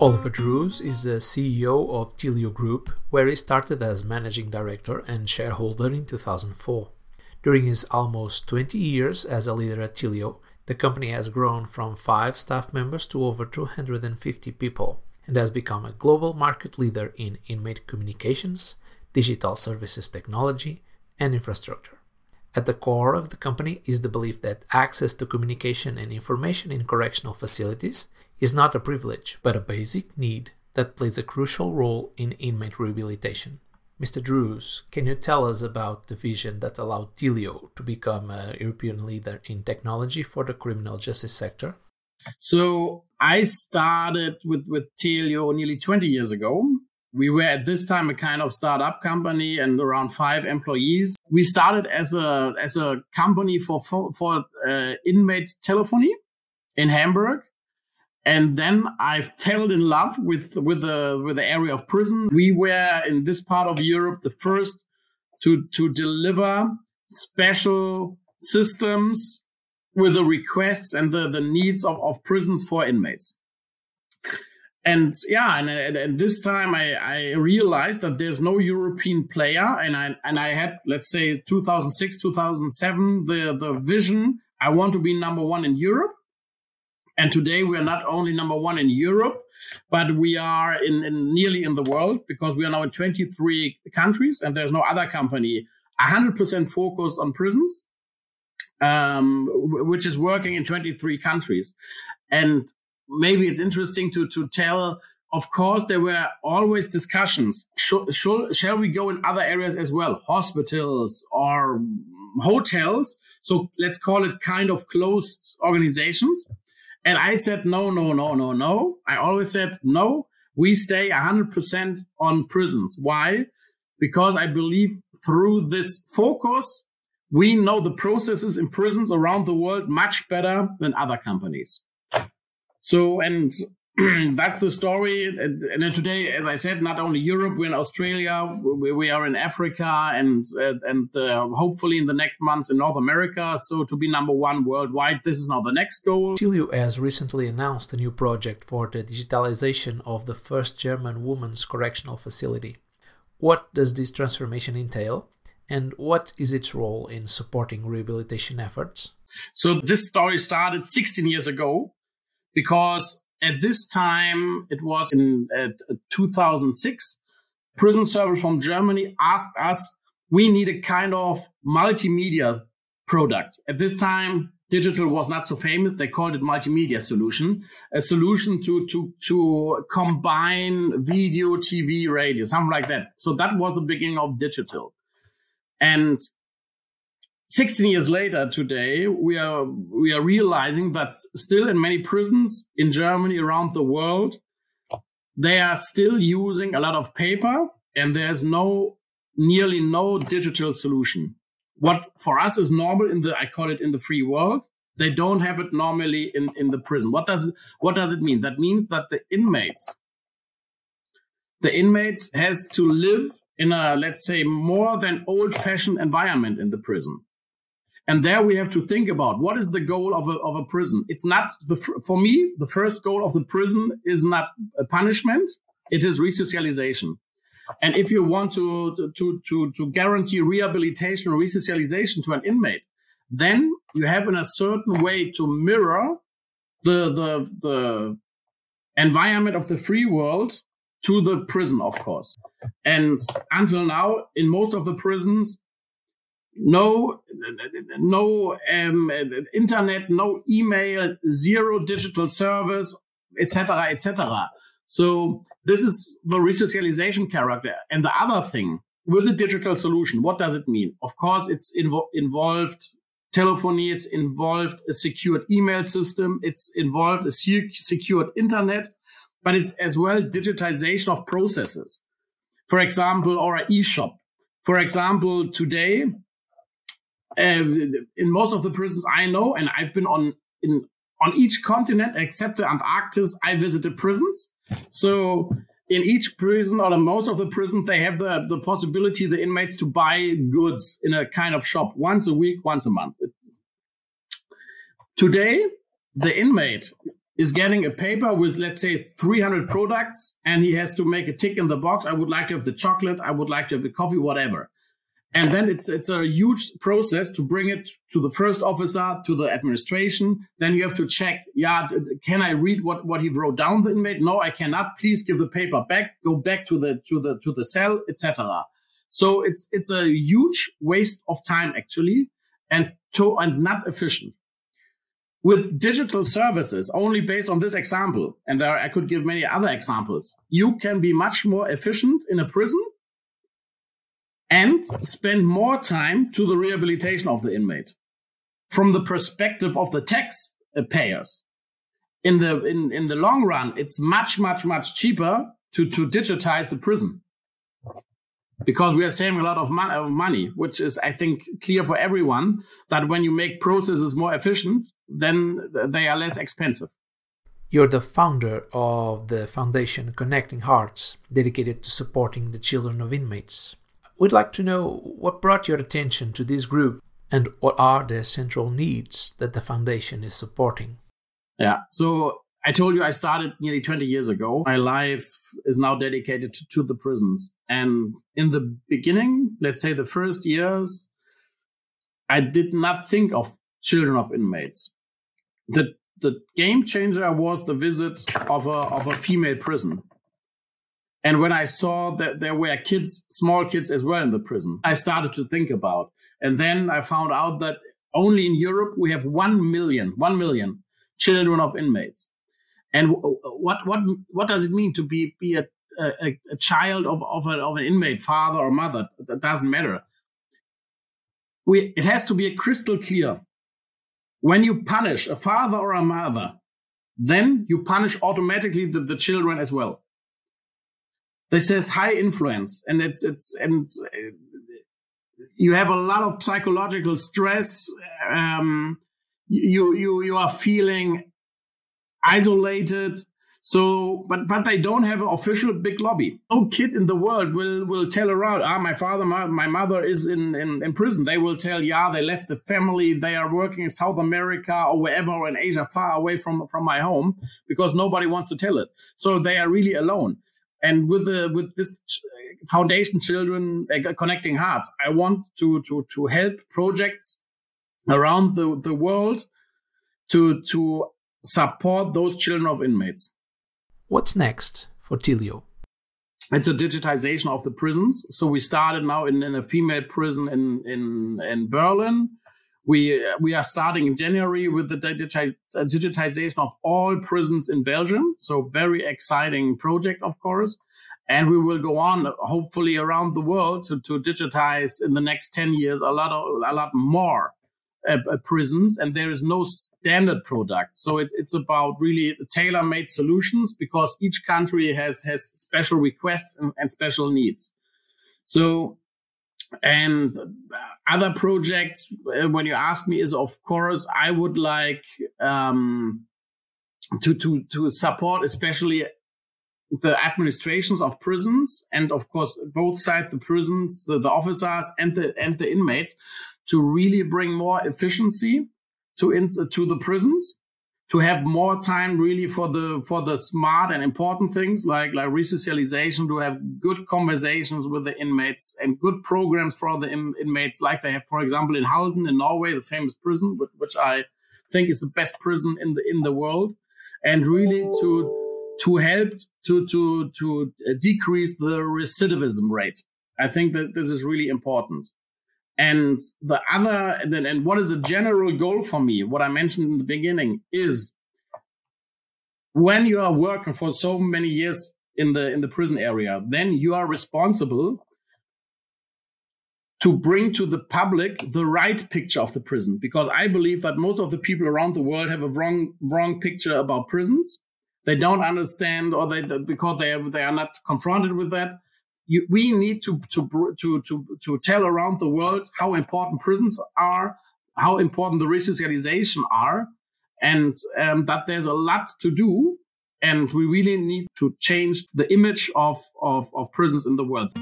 Oliver Drews is the CEO of Telio Group, where he started as managing director and shareholder in 2004. During his almost 20 years as a leader at Telio, the company has grown from 5 staff members to over 250 people and has become a global market leader in inmate communications, digital services technology, and infrastructure. At the core of the company is the belief that access to communication and information in correctional facilities is not a privilege, but a basic need that plays a crucial role in inmate rehabilitation. Mr. Drews, can you tell us about the vision that allowed Telio to become a European leader in technology for the criminal justice sector? So I started with, with Telio nearly 20 years ago. We were at this time a kind of startup company and around five employees. We started as a as a company for for, for uh, inmate telephony in Hamburg, and then I fell in love with with the with the area of prison. We were in this part of Europe the first to to deliver special systems with the requests and the, the needs of, of prisons for inmates. And yeah, and, and this time I, I realized that there's no European player, and I and I had let's say 2006, 2007 the the vision I want to be number one in Europe and today we are not only number one in Europe, but we are in, in, nearly in the world because we are now in 23 countries and there's no other company 100% focused on prisons, um, which is working in 23 countries. And maybe it's interesting to, to tell, of course, there were always discussions. Should, shall we go in other areas as well? Hospitals or hotels. So let's call it kind of closed organizations. And I said, no, no, no, no, no. I always said, no, we stay 100% on prisons. Why? Because I believe through this focus, we know the processes in prisons around the world much better than other companies. So, and that's the story. And, and today, as I said, not only Europe, we're in Australia, we, we are in Africa, and uh, and uh, hopefully in the next months in North America. So to be number one worldwide, this is now the next goal. Telio has recently announced a new project for the digitalization of the first German women's correctional facility. What does this transformation entail? And what is its role in supporting rehabilitation efforts? So, this story started 16 years ago because at this time, it was in uh, 2006, prison service from Germany asked us, we need a kind of multimedia product. At this time, digital was not so famous. They called it multimedia solution, a solution to, to, to combine video, TV, radio, something like that. So that was the beginning of digital. And 16 years later today we are we are realizing that still in many prisons in germany around the world they are still using a lot of paper and there's no nearly no digital solution. What for us is normal in the i call it in the free world they don't have it normally in in the prison. What does what does it mean? That means that the inmates the inmates has to live in a let's say more than old fashioned environment in the prison and there we have to think about what is the goal of a, of a prison. It's not the, for me, the first goal of the prison is not a punishment. It is resocialization. And if you want to, to, to, to guarantee rehabilitation or resocialization to an inmate, then you have in a certain way to mirror the, the, the environment of the free world to the prison, of course. And until now, in most of the prisons, no no um, internet no email zero digital service etc etc so this is the resocialization character. And the other thing with a digital solution what does it mean? Of course it's invo- involved telephony it's involved a secured email system it's involved a secured internet but it's as well digitization of processes. For example or an e-shop. For example today Um, in most of the prisons I know, and I've been on in on each continent except the Antarctic, I visited prisons. So in each prison or in most of the prisons, they have the, the possibility, the inmates to buy goods in a kind of shop once a week, once a month. Today, the inmate is getting a paper with, let's say, 300 products, and he has to make a tick in the box. I would like to have the chocolate. I would like to have the coffee, whatever. And then it's it's a huge process to bring it to the first officer, to the administration. Then you have to check, yeah, can I read what, what he wrote down the inmate? No, I cannot. Please give the paper back. Go back to the to the to the cell, etc. So it's it's a huge waste of time actually, and to and not efficient. With digital services, only based on this example, and there I could give many other examples, you can be much more efficient in a prison and spend more time to the rehabilitation of the inmate. From the perspective of the tax payers, in the in, in the long run, it's much, much, much cheaper to, to digitize the prison because we are saving a lot of uh, money, which is, I think, clear for everyone that when you make processes more efficient, then they are less expensive. You're the founder of the foundation Connecting Hearts, dedicated to supporting the children of inmates. We'd like to know what brought your attention to this group and what are the central needs that the foundation is supporting. Yeah, so I told you I started nearly 20 years ago. My life is now dedicated to, to, the prisons. And in the beginning, let's say the first years, I did not think of children of inmates. The, the game changer was the visit of a, of a female prison. And when I saw that there were kids, small kids as well in the prison, I started to think about. And then I found out that only in Europe we have 1 million, 1 million children of inmates. And what what what does it mean to be be a a, a child of of, a, of an inmate, father or mother? That doesn't matter. We it has to be crystal clear. When you punish a father or a mother, then you punish automatically the, the children as well. This has high influence, and it's it's and you have a lot of psychological stress. Um, you you you are feeling isolated. So, but but they don't have an official big lobby. No kid in the world will will tell around. Ah, my father, my, my mother is in, in in prison. They will tell, yeah, they left the family. They are working in South America or wherever or in Asia, far away from from my home, because nobody wants to tell it. So they are really alone. And with the with this foundation, children uh, connecting hearts, I want to to to help projects around the the world to to support those children of inmates. What's next for Telio? It's a digitization of the prisons. So we started now in, in a female prison in, in, in Berlin. We, we are starting in January with the digitization of all prisons in Belgium. So very exciting project, of course. And we will go on, hopefully, around the world to, to digitize in the next 10 years a lot, of, a lot more uh, uh, prisons and there is no standard product. So it, it's about really tailor-made solutions because each country has, has special requests and, and special needs. So, and other projects, uh, when you ask me is of course, I would like, um, to, to, to support especially the administrations of prisons and of course both sides the prisons the, the officers and the and the inmates to really bring more efficiency to in, to the prisons to have more time really for the for the smart and important things like like resocialization to have good conversations with the inmates and good programs for the in, inmates like they have for example in Halden in Norway the famous prison which I think is the best prison in the in the world. And really to to help to to to decrease the recidivism rate. I think that this is really important and the other, and, and what is a general goal for me, what I mentioned in the beginning is when you are working for so many years in the in the prison area, then you are responsible to bring to the public the right picture of the prison. Because i believe that most of the people around the world have a wrong wrong picture about prisons. They don't understand or they because they they are not confronted with that you, we need to, to, to, to, to tell around the world how important prisons are, how important the resocialization are, and um, that there's a lot to do. And we really need to change the image of, of, of prisons in the world.